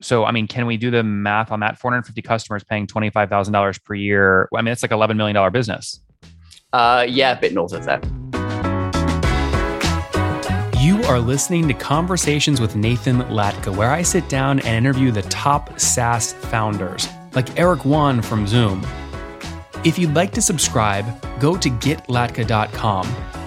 So, I mean, can we do the math on that? 450 customers paying $25,000 per year. I mean, it's like $11 million business. Uh, yeah, a bit north of that. You are listening to Conversations with Nathan Latka, where I sit down and interview the top SaaS founders, like Eric Yuan from Zoom. If you'd like to subscribe, go to getlatka.com.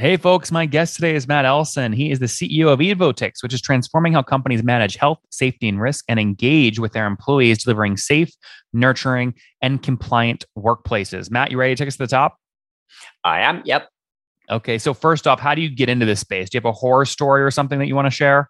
Hey, folks, my guest today is Matt Elson. He is the CEO of Evotix, which is transforming how companies manage health, safety, and risk and engage with their employees, delivering safe, nurturing, and compliant workplaces. Matt, you ready to take us to the top? I am. Yep. Okay. So, first off, how do you get into this space? Do you have a horror story or something that you want to share?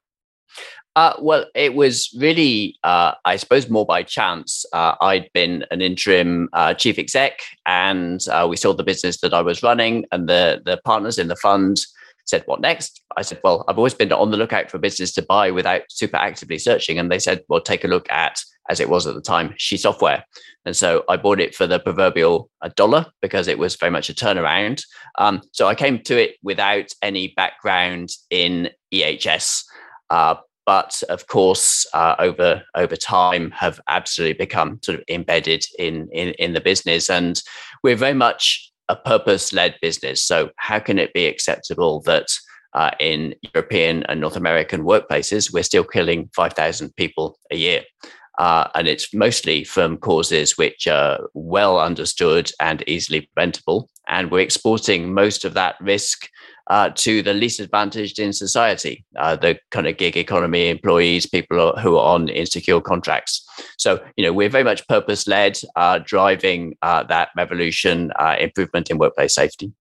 Uh, well, it was really, uh, I suppose, more by chance. Uh, I'd been an interim uh, chief exec, and uh, we sold the business that I was running, and the the partners in the fund said, "What next?" I said, "Well, I've always been on the lookout for a business to buy without super actively searching," and they said, "Well, take a look at." As it was at the time, She Software. And so I bought it for the proverbial dollar because it was very much a turnaround. Um, so I came to it without any background in EHS. Uh, but of course, uh, over over time, have absolutely become sort of embedded in, in in the business, and we're very much a purpose-led business. So, how can it be acceptable that uh, in European and North American workplaces we're still killing five thousand people a year? Uh, and it's mostly from causes which are well understood and easily preventable. And we're exporting most of that risk uh, to the least advantaged in society, uh, the kind of gig economy employees, people who are on insecure contracts. So, you know, we're very much purpose led, uh, driving uh, that revolution, uh, improvement in workplace safety.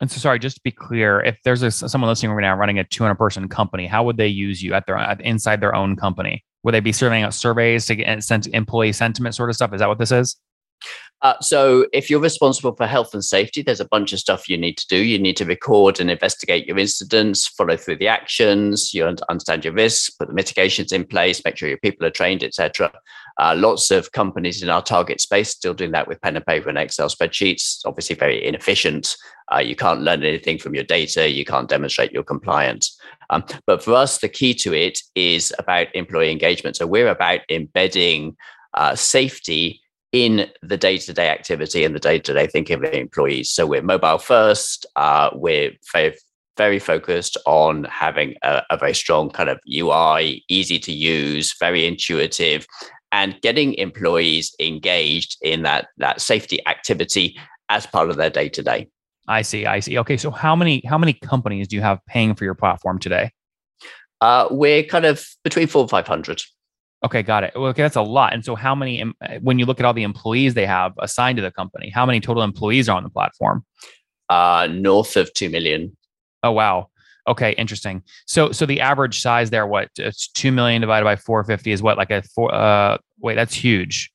And so, sorry, just to be clear, if there's a, someone listening right now running a 200 person company, how would they use you at their inside their own company? Would they be serving out surveys to get employee sentiment sort of stuff? Is that what this is? Uh, so, if you're responsible for health and safety, there's a bunch of stuff you need to do. You need to record and investigate your incidents, follow through the actions, you understand your risks, put the mitigations in place, make sure your people are trained, etc. Uh, lots of companies in our target space still doing that with pen and paper and Excel spreadsheets. Obviously, very inefficient. Uh, you can't learn anything from your data. You can't demonstrate your compliance. Um, but for us, the key to it is about employee engagement. So we're about embedding uh, safety in the day-to-day activity and the day-to-day thinking of the employees. So we're mobile first. Uh, we're very, very focused on having a, a very strong kind of UI, easy to use, very intuitive, and getting employees engaged in that that safety activity as part of their day-to-day. I see. I see. Okay, so how many how many companies do you have paying for your platform today? Uh, we're kind of between four and five hundred. Okay, got it. Well, okay, that's a lot. And so, how many, when you look at all the employees they have assigned to the company, how many total employees are on the platform? Uh, north of two million. Oh wow. Okay, interesting. So, so the average size there, what? It's two million divided by four fifty is what? Like a four? Uh, wait, that's huge.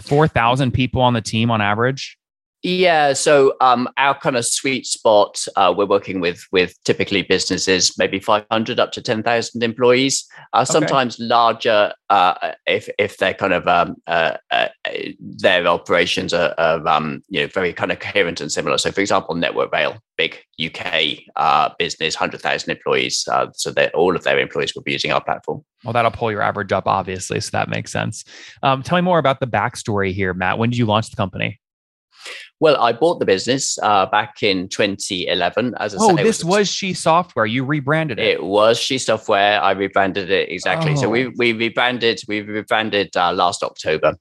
Four thousand people on the team on average. Yeah, so um, our kind of sweet spot, uh, we're working with with typically businesses maybe 500 up to 10,000 employees. Uh, sometimes okay. larger uh, if if they're kind of um, uh, uh, their operations are, are um, you know very kind of coherent and similar. So, for example, Network Rail, big UK uh, business, 100,000 employees, so that all of their employees will be using our platform. Well, that'll pull your average up, obviously, so that makes sense. Um, tell me more about the backstory here, Matt. When did you launch the company? Well, I bought the business uh, back in 2011. As I oh, said, this was, was She Software. You rebranded it. It was She Software. I rebranded it exactly. Oh. So we we rebranded. We rebranded uh, last October.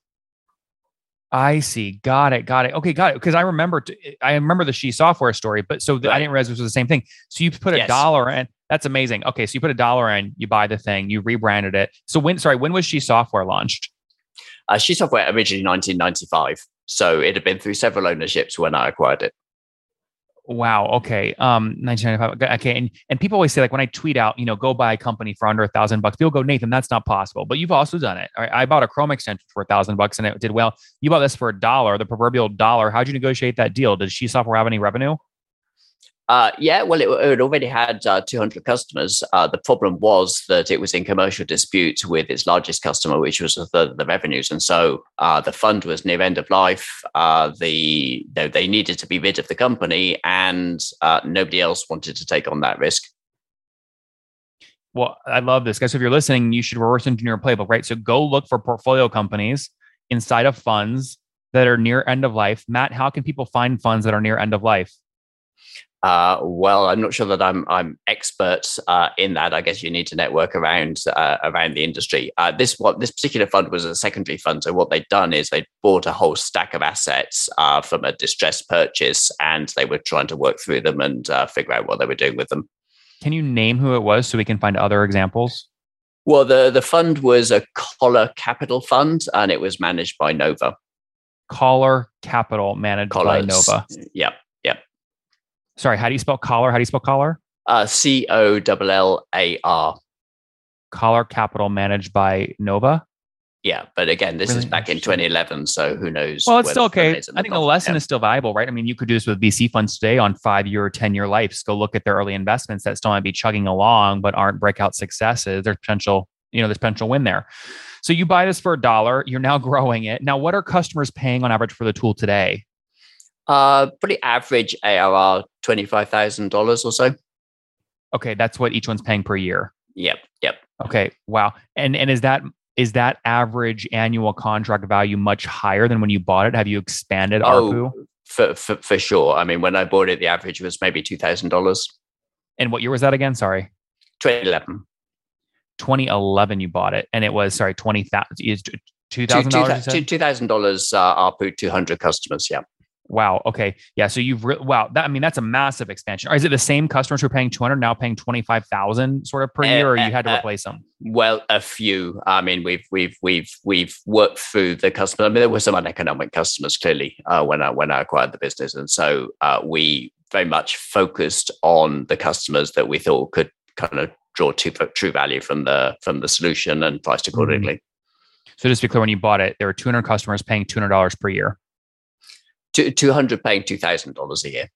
I see. Got it. Got it. Okay, got it. Because I remember, t- I remember the She Software story, but so the, right. I didn't realize this was the same thing. So you put a yes. dollar in. That's amazing. Okay, so you put a dollar in, you buy the thing, you rebranded it. So when? Sorry, when was She Software launched? Uh, She Software originally 1995. So it had been through several ownerships when I acquired it. Wow. Okay. Um, 1995. Okay. And, and people always say, like, when I tweet out, you know, go buy a company for under a thousand bucks, people go, Nathan, that's not possible. But you've also done it. I, bought a Chrome extension for a thousand bucks and it did well. You bought this for a dollar, the proverbial dollar. How'd you negotiate that deal? Did She Software have any revenue? Uh, yeah, well, it, it already had uh, 200 customers. Uh, the problem was that it was in commercial dispute with its largest customer, which was a third of the revenues. And so uh, the fund was near end of life. Uh, the they, needed to be rid of the company, and uh, nobody else wanted to take on that risk. Well, I love this, guys. If you're listening, you should reverse engineer a playbook, right? So go look for portfolio companies inside of funds that are near end of life. Matt, how can people find funds that are near end of life? Uh, well, I'm not sure that I'm I'm expert uh, in that. I guess you need to network around uh, around the industry. Uh, this what this particular fund was a secondary fund. So what they'd done is they bought a whole stack of assets uh, from a distressed purchase, and they were trying to work through them and uh, figure out what they were doing with them. Can you name who it was so we can find other examples? Well, the the fund was a Coller Capital fund, and it was managed by Nova. Coller Capital managed Collars. by Nova. Yep. Sorry, how do you spell collar? How do you spell collar? Uh, C O L L A R. Coller Capital managed by Nova. Yeah, but again, this really is back in 2011, so who knows? Well, it's still okay. I think the lesson yeah. is still valuable, right? I mean, you could do this with VC funds today on five year or 10 year lives. Go look at their early investments that still might be chugging along, but aren't breakout successes. There's potential, you know, there's potential win there. So you buy this for a dollar, you're now growing it. Now, what are customers paying on average for the tool today? Uh, pretty average ARR, $25,000 or so. Okay. That's what each one's paying per year. Yep. Yep. Okay. Wow. And, and is that, is that average annual contract value much higher than when you bought it? Have you expanded oh, ARPU? For, for, for sure. I mean, when I bought it, the average was maybe $2,000. And what year was that again? Sorry. 2011. 2011 you bought it and it was sorry 20,000 $2,000 $2,000 uh, ARPU 200 customers yeah Wow. Okay. Yeah. So you've re- wow. That I mean, that's a massive expansion. Or is it the same customers who are paying two hundred now paying twenty five thousand sort of per year, or you had to uh, replace them? Well, a few. I mean, we've we've we've we've worked through the customers. I mean, there were some uneconomic customers clearly uh, when I when I acquired the business, and so uh, we very much focused on the customers that we thought could kind of draw true, true value from the from the solution and priced mm-hmm. accordingly. Mm-hmm. So just to be clear, when you bought it, there were 200 customers paying $200 per year. 200 paying $2,000 a year.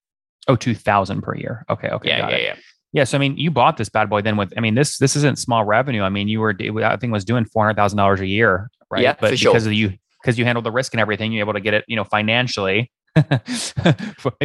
Oh, 2000 per year. Okay. Okay. Yeah. Yeah. It. Yeah. Yeah. So, I mean, you bought this bad boy then with, I mean, this, this isn't small revenue. I mean, you were, I think was doing $400,000 a year, right? Yeah. But because sure. of you, because you handled the risk and everything, you're able to get it, you know, financially. Maybe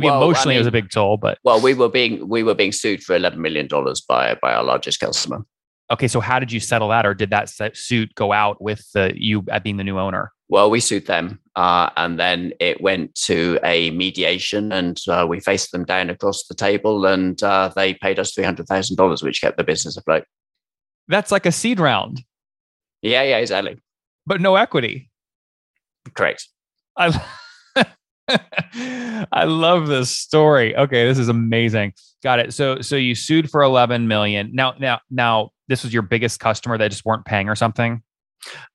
well, emotionally, I mean, it was a big toll, but well, we were being we were being sued for eleven million dollars by by our largest customer. Okay, so how did you settle that, or did that suit go out with the, you uh, being the new owner? Well, we sued them, uh, and then it went to a mediation, and uh, we faced them down across the table, and uh, they paid us three hundred thousand dollars, which kept the business afloat. That's like a seed round. Yeah, yeah, exactly. But no equity. Correct. I I love this story. Okay, this is amazing. Got it. So so you sued for 11 million. Now now now this was your biggest customer that just weren't paying or something?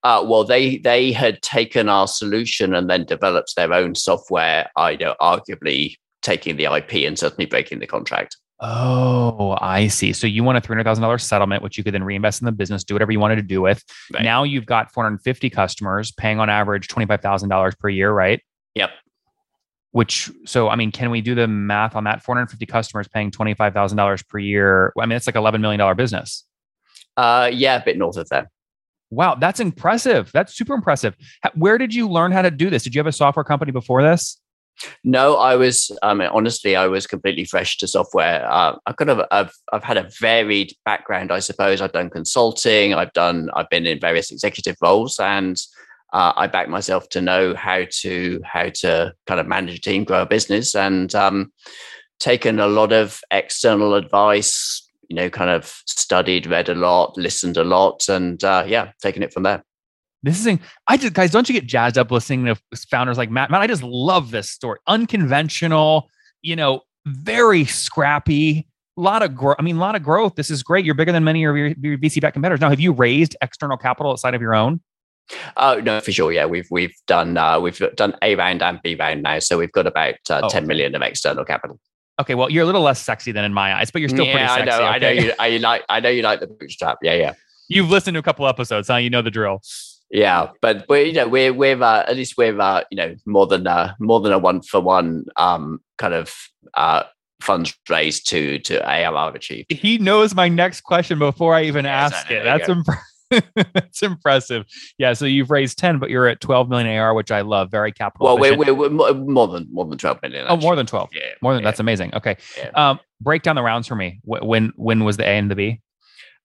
Uh, well, they they had taken our solution and then developed their own software. I know, arguably taking the IP and certainly breaking the contract. Oh, I see. So you want a three hundred thousand dollars settlement, which you could then reinvest in the business, do whatever you wanted to do with. Right. Now you've got four hundred fifty customers paying on average twenty five thousand dollars per year, right? Yep. Which so I mean, can we do the math on that? Four hundred fifty customers paying twenty five thousand dollars per year. I mean, it's like eleven million dollar business. Uh, yeah, a bit north of that. Wow, that's impressive. That's super impressive. Where did you learn how to do this? Did you have a software company before this? No, I was. I mean, honestly, I was completely fresh to software. Uh, I kind of, I've, I've had a varied background, I suppose. I've done consulting. I've done, I've been in various executive roles, and uh, I back myself to know how to, how to kind of manage a team, grow a business, and um, taken a lot of external advice, you know, kind of studied, read a lot, listened a lot, and uh, yeah, taking it from there. This is, I just, guys, don't you get jazzed up listening to founders like Matt? Matt, I just love this story. Unconventional, you know, very scrappy, a lot of growth. I mean, a lot of growth. This is great. You're bigger than many of your, your VC back competitors. Now, have you raised external capital outside of your own? Oh no, for sure. Yeah, we've we've done uh, we've done A round and B round now, so we've got about uh, oh. 10 million of external capital. Okay, well, you're a little less sexy than in my eyes, but you're still yeah, pretty sexy. I know, okay? I know you. I like. I know you like the bootstrap. Yeah, yeah. You've listened to a couple episodes, huh? You know the drill. Yeah, but we, you know, we're we're uh, at least we're uh, you know more than uh, more than a one for one um kind of uh funds raised to to ARR achieved. He knows my next question before I even yeah, ask it. That's impressive. That's impressive. Yeah. So you've raised 10, but you're at 12 million AR, which I love. Very capital. Well, we're, we're, we're, more than more than 12 million. Actually. Oh, more than 12. Yeah. More than yeah. that's amazing. Okay. Yeah. Um, break down the rounds for me. When when was the A and the B?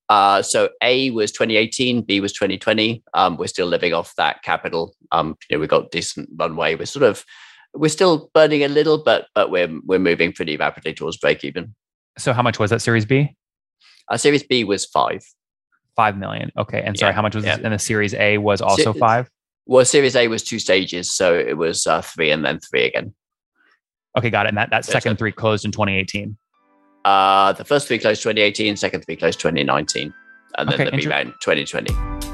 Uh, so A was 2018, B was 2020. Um, we're still living off that capital. Um, you know, we've got decent runway. We're sort of we're still burning a little, but but we're we're moving pretty rapidly towards break even. So how much was that Series B? Uh, series B was five. Five million. Okay. And sorry, yeah, how much was yeah. in the Series A was also Se- five? Well, Series A was two stages, so it was uh, three and then three again. Okay, got it. And that that second three closed in 2018. Uh, the first three closed 2018, second three closed 2019, and then okay, the B round 2020.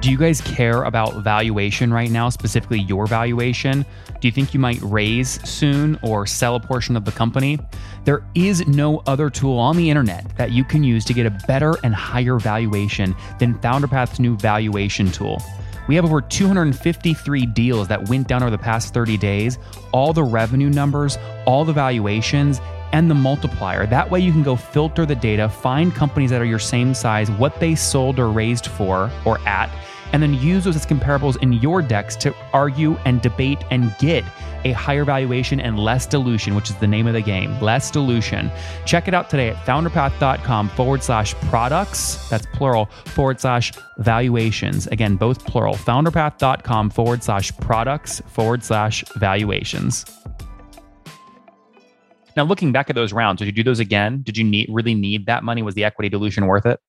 Do you guys care about valuation right now, specifically your valuation? Do you think you might raise soon or sell a portion of the company? There is no other tool on the internet that you can use to get a better and higher valuation than FounderPath's new valuation tool. We have over 253 deals that went down over the past 30 days, all the revenue numbers, all the valuations, and the multiplier. That way, you can go filter the data, find companies that are your same size, what they sold or raised for or at and then use those as comparables in your decks to argue and debate and get a higher valuation and less dilution, which is the name of the game, less dilution. Check it out today at founderpath.com forward slash products, that's plural, forward slash valuations. Again, both plural, founderpath.com forward slash products forward slash valuations. Now, looking back at those rounds, did you do those again? Did you need really need that money? Was the equity dilution worth it?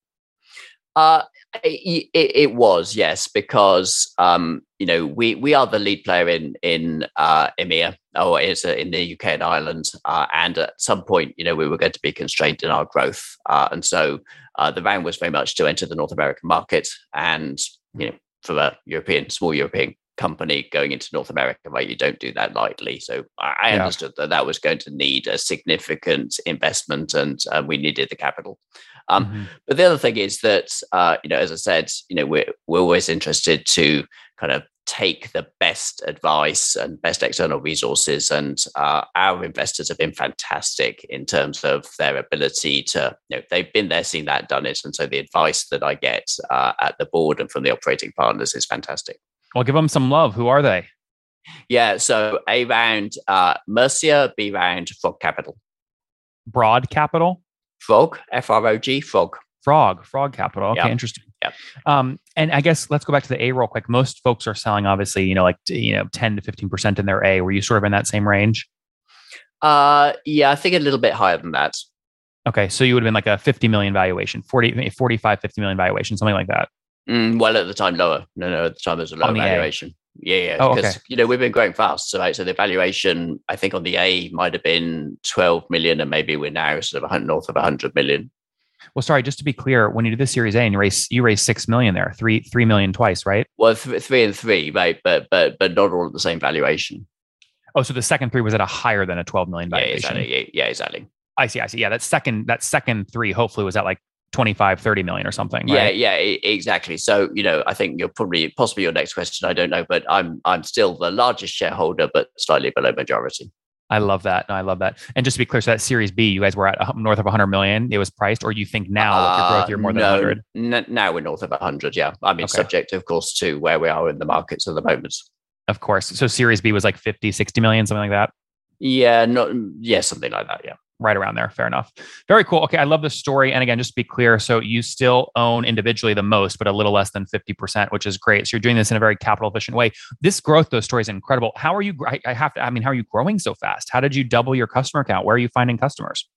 Uh, it, it, was yes, because um, you know we we are the lead player in in uh, EMEA or is in the UK and Ireland, uh, and at some point you know we were going to be constrained in our growth, uh, and so uh, the round was very much to enter the North American market, and you know for a European small European company going into North America, right? You don't do that lightly. So I, yeah. understood that that was going to need a significant investment, and uh, we needed the capital. Um, mm-hmm. But the other thing is that, uh, you know, as I said, you know, we're we're always interested to kind of take the best advice and best external resources. And uh, our investors have been fantastic in terms of their ability to, you know, they've been there, seen that, done it. And so the advice that I get uh, at the board and from the operating partners is fantastic. Well, give them some love. Who are they? Yeah. So A round, uh, Mercia, B round, Frog Capital. Broad Capital? Frog, F R O G, Frog. Frog, Frog Capital. Okay, yep. interesting. Yeah. Um, and I guess let's go back to the A real quick. Most folks are selling, obviously, you know, like you know, ten to fifteen percent in their A. Were you sort of in that same range? Uh, yeah, I think a little bit higher than that. Okay, so you would have been like a 50 million valuation, 40, 45, 50 million valuation, something like that. Mm, well, at the time, lower. No, no, at the time, was a lower valuation. Yeah, yeah. Oh, because okay. you know we've been growing fast, so right. So the valuation, I think, on the A might have been 12 million, and maybe we're now sort of north of 100 million. Well, sorry, just to be clear, when you did the Series A and you raised you raised six million there, three three million twice, right? Well, th- three and three, right? But but but not all at the same valuation. Oh, so the second three was at a higher than a 12 million valuation. Yeah, exactly. Yeah, exactly. I see. I see. Yeah, that second that second three hopefully was at like 25 30 million or something right? yeah yeah exactly so you know i think you're probably possibly your next question i don't know but i'm i'm still the largest shareholder but slightly below majority I love that. No, I love that. And just to be clear, so that Series B, you guys were at north of 100 million. It was priced, or you think now uh, with your growth, you're more than no, 100? N- now we're north of 100. Yeah, I mean, okay. subject, of course, to where we are in the markets at the moment. Of course. So Series B was like 50, 60 million, something like that. Yeah, not yeah, something like that. Yeah right around there. Fair enough. Very cool. Okay. I love this story. And again, just to be clear, so you still own individually the most, but a little less than 50%, which is great. So you're doing this in a very capital efficient way. This growth, those stories incredible. How are you? I, have to, I mean, how are you growing so fast? How did you double your customer count? Where are you finding customers?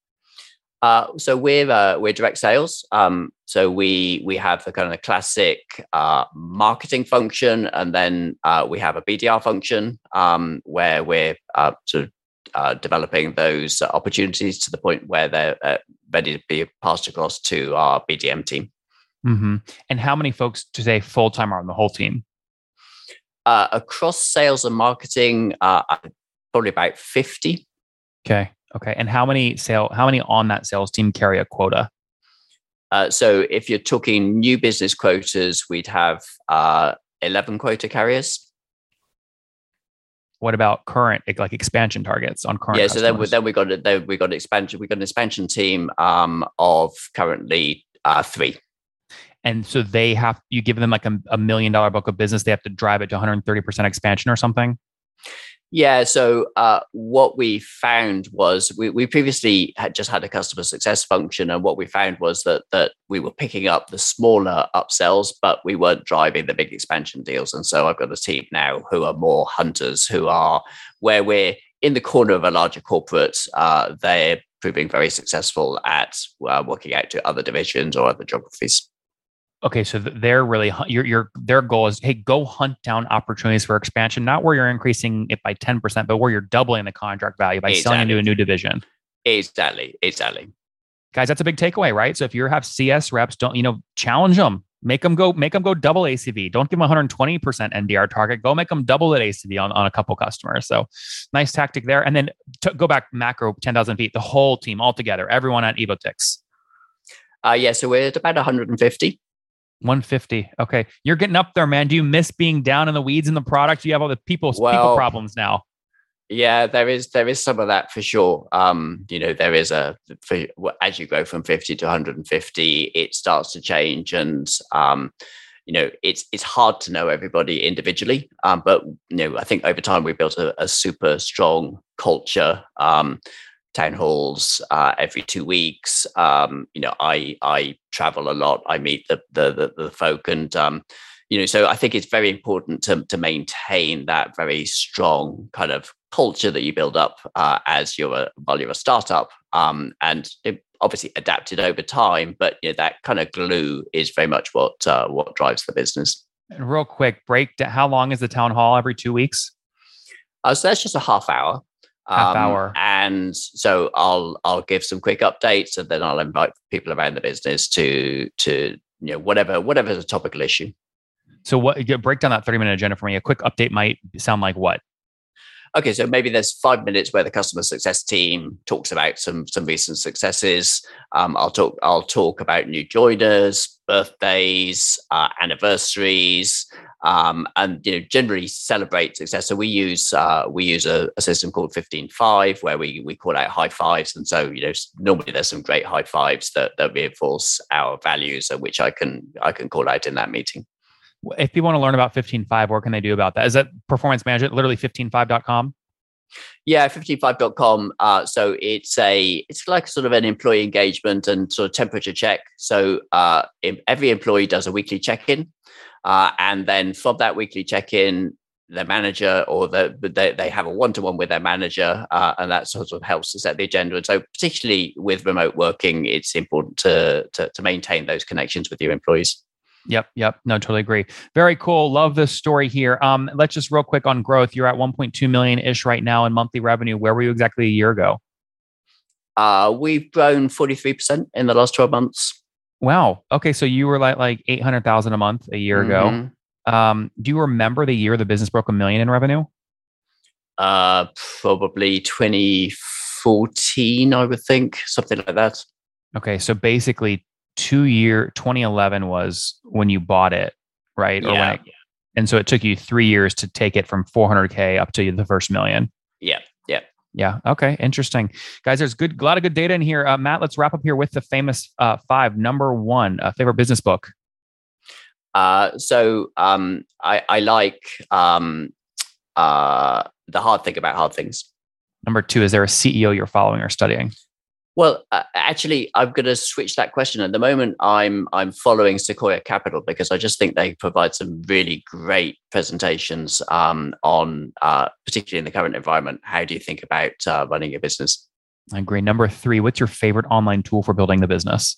Uh, so we're uh, we're direct sales. Um, so we we have the kind of classic uh, marketing function, and then uh, we have a BDR function um, where we're uh, sort of uh, developing those opportunities to the point where they're uh, ready to be passed across to our BDM team. Mm-hmm. And how many folks today full time are on the whole team? Uh, across sales and marketing, uh, probably about fifty. Okay. Okay. And how many sale? How many on that sales team carry a quota? Uh, so if you're talking new business quotas, we'd have uh, eleven quota carriers What about current like expansion targets on current? Yeah, so then we, then we got a, then we got an expansion. We got an expansion team um, of currently uh, three. And so they have you give them like a, a million dollar book of business. They have to drive it to 130 percent expansion or something. Yeah. So uh, what we found was we, we previously had just had a customer success function, and what we found was that that we were picking up the smaller upsells, but we weren't driving the big expansion deals. And so I've got a team now who are more hunters, who are where we're in the corner of a larger corporate. Uh, they're proving very successful at uh, working out to other divisions or other geographies. Okay, so they're really your your their goal is hey, go hunt down opportunities for expansion, not where you're increasing it by ten percent, but where you're doubling the contract value by exactly. selling into a new division. Exactly, exactly. Guys, that's a big takeaway, right? So if you have CS reps, don't you know challenge them, make them go, make them go double ACV. Don't give them 120 percent NDR target. Go make them double that ACV on, on a couple customers. So nice tactic there. And then to go back macro, ten thousand feet, the whole team all together, everyone at Evotix. Uh, yeah, so we're at about 150. 150. Okay. You're getting up there, man. Do you miss being down in the weeds in the product? You have all the people well, people problems now. Yeah, there is there is some of that for sure. Um, you know, there is a for, as you go from 50 to 150, it starts to change and um, you know, it's it's hard to know everybody individually. Um, but you know, I think over time we built a, a super strong culture. Um, town halls uh, every two weeks. Um, you know, I I travel a lot. I meet the the the, the folk, and um, you know, so I think it's very important to to maintain that very strong kind of culture that you build up uh, as you're a while you're a startup, um, and it obviously adapted over time. But you know, that kind of glue is very much what uh, what drives the business. And real quick break. How long is the town hall? Every two weeks. Uh, so that's just a half hour half um, hour. and so i'll i'll give some quick updates and then i'll invite people around the business to to you know whatever whatever's a topical issue. So what you break down that 30 minute agenda for me. A quick update might sound like what okay so maybe there's five minutes where the customer success team talks about some some recent successes um, i'll talk i'll talk about new joiners birthdays uh, anniversaries um, and you know generally celebrate success. So we use uh, we use a, a system called 15Five where we we call out high fives, and so you know normally there's some great high fives that that reinforce our values, uh, which I can I can call out in that meeting. If people want to learn about 15Five, what can they do about that? Is that performance management? Literally 15five.com? Yeah, 15five.com. Uh, so it's a it's like sort of an employee engagement and sort of temperature check. So uh, every employee does a weekly check in. Uh, and then from that weekly check-in, their manager or the, they, they have a one-to-one with their manager uh, and that sort of helps to set the agenda and so particularly with remote working it's important to, to, to maintain those connections with your employees Yep, yep. No, totally agree. Very cool. Love this story here. Um, let's just real quick on growth. You're at 1.2 million ish right now in monthly revenue. Where were you exactly a year ago? Uh, we've grown 43% in the last 12 months. Wow. Okay, so you were like like eight hundred thousand a month a year mm-hmm. ago. Um, do you remember the year the business broke a million in revenue? Uh, probably 2014, I would think, something like that. Okay, so basically, two year 2011 was when you bought it, right? Or yeah. It, and so it took you three years to take it from 400k up to the first million. Yeah. Yeah. Yeah. Okay. Interesting, guys. There's good, a lot of good data in here. Uh, Matt, let's wrap up here with the famous uh, five. Number one, uh, favorite business book. Uh, so um, I, I like um, uh, the hard thing about hard things. Number two, is there a CEO you're following or studying? Well, uh, actually, I'm going to switch that question. At the moment, I'm I'm following Sequoia Capital because I just think they provide some really great presentations um, on, uh, particularly in the current environment. How do you think about uh, running a business? I agree. Number three, what's your favorite online tool for building the business?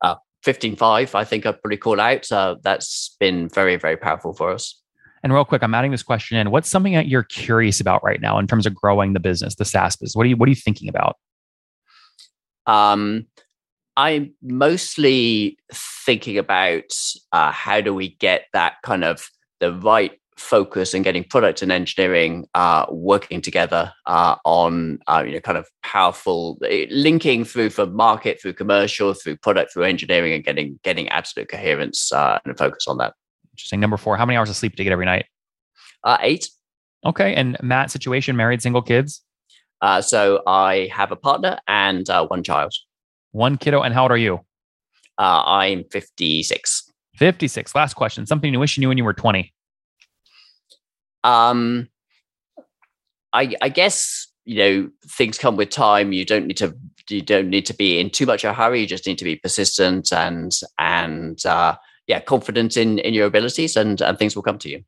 Uh, 15Five, I think I pretty call out. Uh, that's been very, very powerful for us. And real quick, I'm adding this question in. What's something that you're curious about right now in terms of growing the business, the SaaS business? What are you What are you thinking about? Um, I'm mostly thinking about uh, how do we get that kind of the right focus and getting product and engineering uh, working together uh, on uh, you know kind of powerful eh, linking through from market through commercial through product through engineering and getting getting absolute coherence uh, and focus on that. Interesting. Number four, how many hours of sleep do you get every night? Uh, eight. Okay. And Matt, situation married, single kids? Uh, so I have a partner and uh, one child. One kiddo. And how old are you? Uh, I'm 56. 56. Last question. Something you wish you knew when you were 20. Um, I, I guess you know things come with time. You don't need to you don't need to be in too much of a hurry. You just need to be persistent and and uh, yeah, confident in in your abilities, and and things will come to you.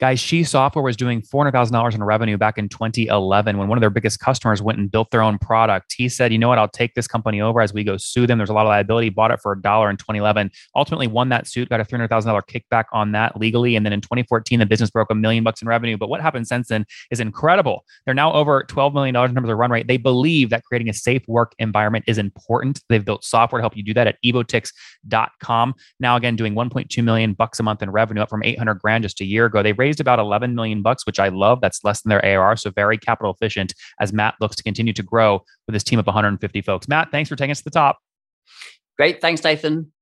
Guys, She Software was doing $400,000 in revenue back in 2011 when one of their biggest customers went and built their own product. He said, you know what, I'll take this company over as we go sue them. There's a lot of liability, bought it for a dollar in 2011, ultimately won that suit, got a $300,000 kickback on that legally. And then in 2014, the business broke a million bucks in revenue. But what happened since then is incredible. They're now over $12 million in terms of run rate. They believe that creating a safe work environment is important. They've built software to help you do that at evotix.com. Now, again, doing 1.2 million bucks a month in revenue, up from 800 grand just a year ago. They raised about 11 million bucks, which I love. That's less than their ARR, so very capital efficient as Matt looks to continue to grow with his team of 150 folks. Matt, thanks for taking us to the top. Great. Thanks, Nathan.